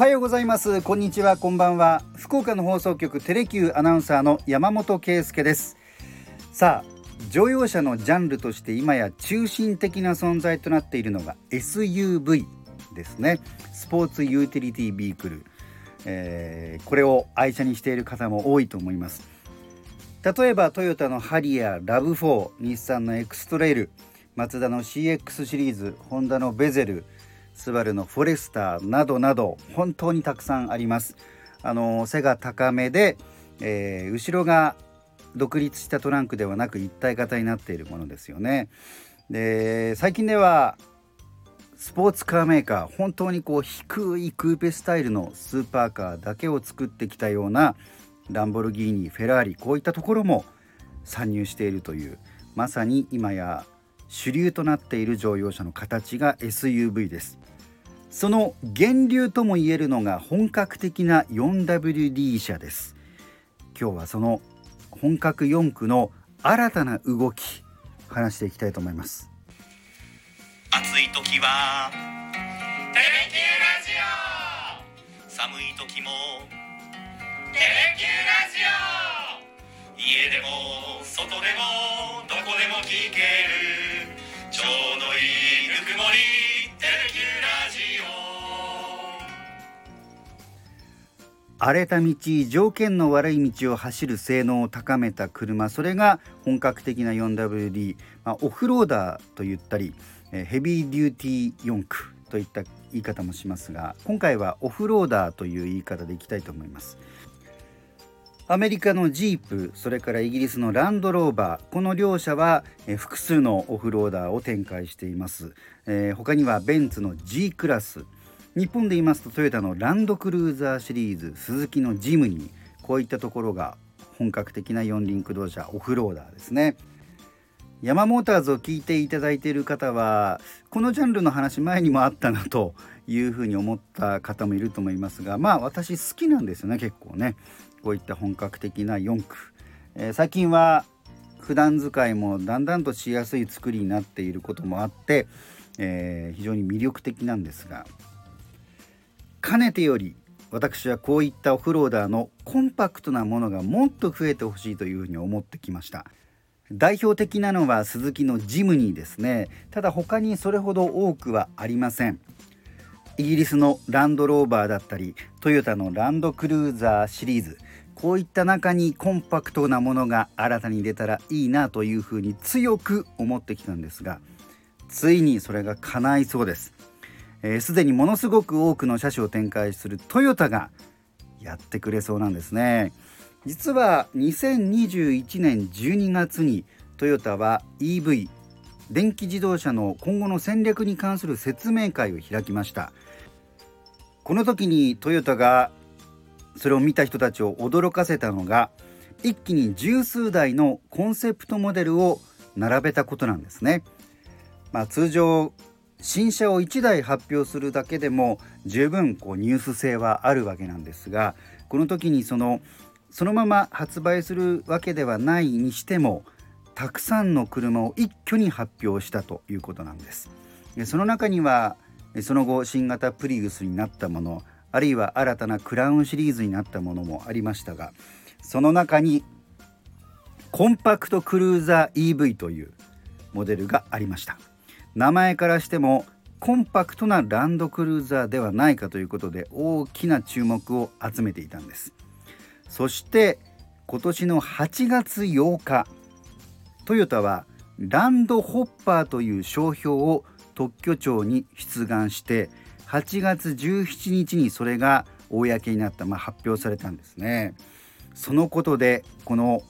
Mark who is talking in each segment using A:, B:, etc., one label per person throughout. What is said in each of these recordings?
A: はようございます。こんにちは。こんばんは。福岡の放送局テレキューアナウンサーの山本圭介です。さあ乗用車のジャンルとして今や中心的な存在となっているのが SUV ですね。スポーツユーティリティビークル、えー、これを愛車にしている方も多いと思います。例えばトヨタのハリアーラブ4日産のエクストレイルマツダの CX シリーズホンダのベゼルスバルのフォレスターなどなど本当にたくさんあります。あの背が高めで、えー、後ろが独立したトランクではなく一体型になっているものですよね。で最近ではスポーツカーメーカー本当にこう低いクーペスタイルのスーパーカーだけを作ってきたようなランボルギーニフェラーリこういったところも参入しているというまさに今や主流となっている乗用車の形が SUV です。その源流ともいえるのが本格的な 4WD 車です。今日はその本格4区の新たな動き話していきたいと思います。
B: 暑い時はテレキューラジオ。寒い時もテレキューラジオ。家でも外でも
A: 荒れた道条件の悪い道を走る性能を高めた車それが本格的な 4WD、まあ、オフローダーと言ったりヘビーデューティー4区といった言い方もしますが今回はオフローダーという言い方でいきたいと思います。アメリカのジープそれからイギリスのランドローバーこの両社は複数のオフローダーを展開しています、えー、他にはベンツの G クラス日本で言いますとトヨタのランドクルーザーシリーズスズキのジムニーこういったところが本格的な四輪駆動車オフローダーですね。ヤマモーターズを聞いていただいている方はこのジャンルの話前にもあったなというふうに思った方もいると思いますがまあ私好きなんですよね結構ね。こういった本格的な4区、えー、最近は普段使いもだんだんとしやすい作りになっていることもあって、えー、非常に魅力的なんですがかねてより私はこういったオフローダーのコンパクトなものがもっと増えてほしいというふうに思ってきました。代表的なのはスズキのジムニーですね。ただ他にそれほど多くはありません。イギリスのランドローバーだったりトヨタのランドクルーザーシリーズ。こういった中にコンパクトなものが新たに出たらいいなというふうに強く思ってきたんですがついにそれが叶いそうです。すで、にものすごく多くの車種を展開するトヨタがやってくれそうなんですね実は2021年12月にトヨタは EV 電気自動車の今後の戦略に関する説明会を開きましたこの時にトヨタがそれを見た人たちを驚かせたのが一気に十数台のコンセプトモデルを並べたことなんですね。まあ、通常新車を1台発表するだけでも十分こうニュース性はあるわけなんですがこの時にそのそのまま発売するわけではないにしてもたくさんの車を一挙に発表したということなんです。その中にはその後新型プリウスになったものあるいは新たなクラウンシリーズになったものもありましたがその中にコンパクトクルーザー EV というモデルがありました名前からしてもコンパクトなランドクルーザーではないかということで大きな注目を集めていたんです。そして今年の8月8日トヨタはランドホッパーという商標を特許庁に出願して8月17日にそれが公になった、まあ、発表されたんですね。そのことでこの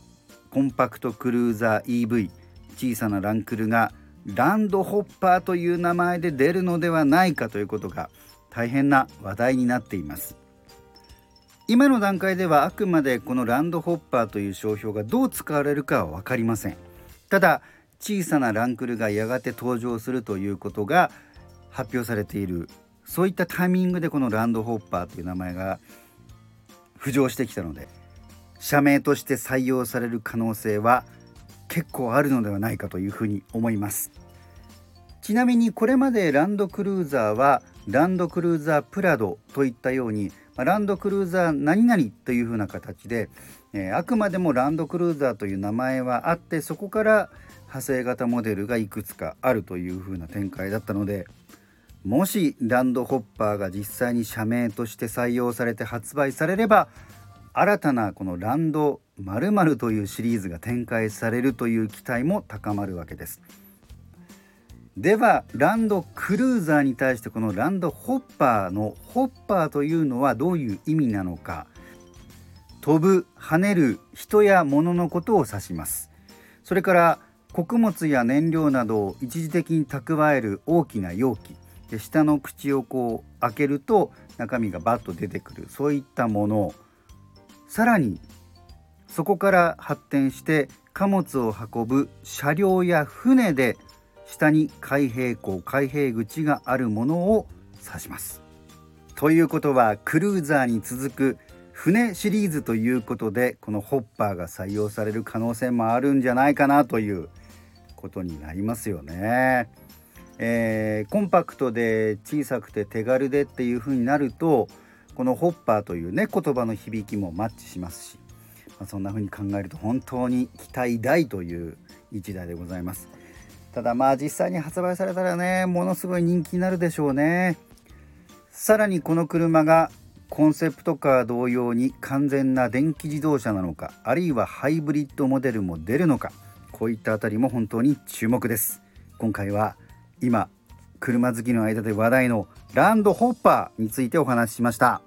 A: コンパクトクルーザー EV 小さなランクルがランドホッパーという名前で出るのではないかということが大変な話題になっています。今の段階ではあくまでこのランドホッパーという商標がどう使われるかは分かりません。ただ小さなランクルがやがて登場するということが発表されているそういったタイミングでこのランドホッパーという名前が浮上してきたので社名として採用される可能性は結構あるのではないかというふうに思います。ちなみにこれまでランドクルーザーはランドクルーザープラドといったようにランドクルーザー何々というふうな形で、えー、あくまでもランドクルーザーという名前はあってそこから派生型モデルがいくつかあるというふうな展開だったのでもしランドホッパーが実際に社名として採用されて発売されれば新たなこのランド〇〇というシリーズが展開されるという期待も高まるわけです。ではランドクルーザーに対してこのランドホッパーのホッパーというのはどういう意味なのか。飛ぶ跳ねる人や物のことを指します。それから穀物や燃料などを一時的に蓄える大きな容器。で下の口をこう開けると中身がバッと出てくる。そういったもの。さらにそこから発展して貨物を運ぶ車両や船で下に開閉口開閉口があるものを指します。ということはクルーザーに続く船シリーズということでこのホッパーが採用される可能性もあるんじゃないかなということになりますよね。えー、コンパクトで小さくて手軽でっていう風になるとこのホッパーというね言葉の響きもマッチしますし、まあ、そんな風に考えると本当に期待大という一台でございますただまあ実際に発売されたらねものすごい人気になるでしょうね。さらにこの車がコンセプトカー同様に完全な電気自動車なのかあるいはハイブリッドモデルも出るのかこういったあたりも本当に注目です。今回は今車好きの間で話題のランドホッパーについてお話ししました。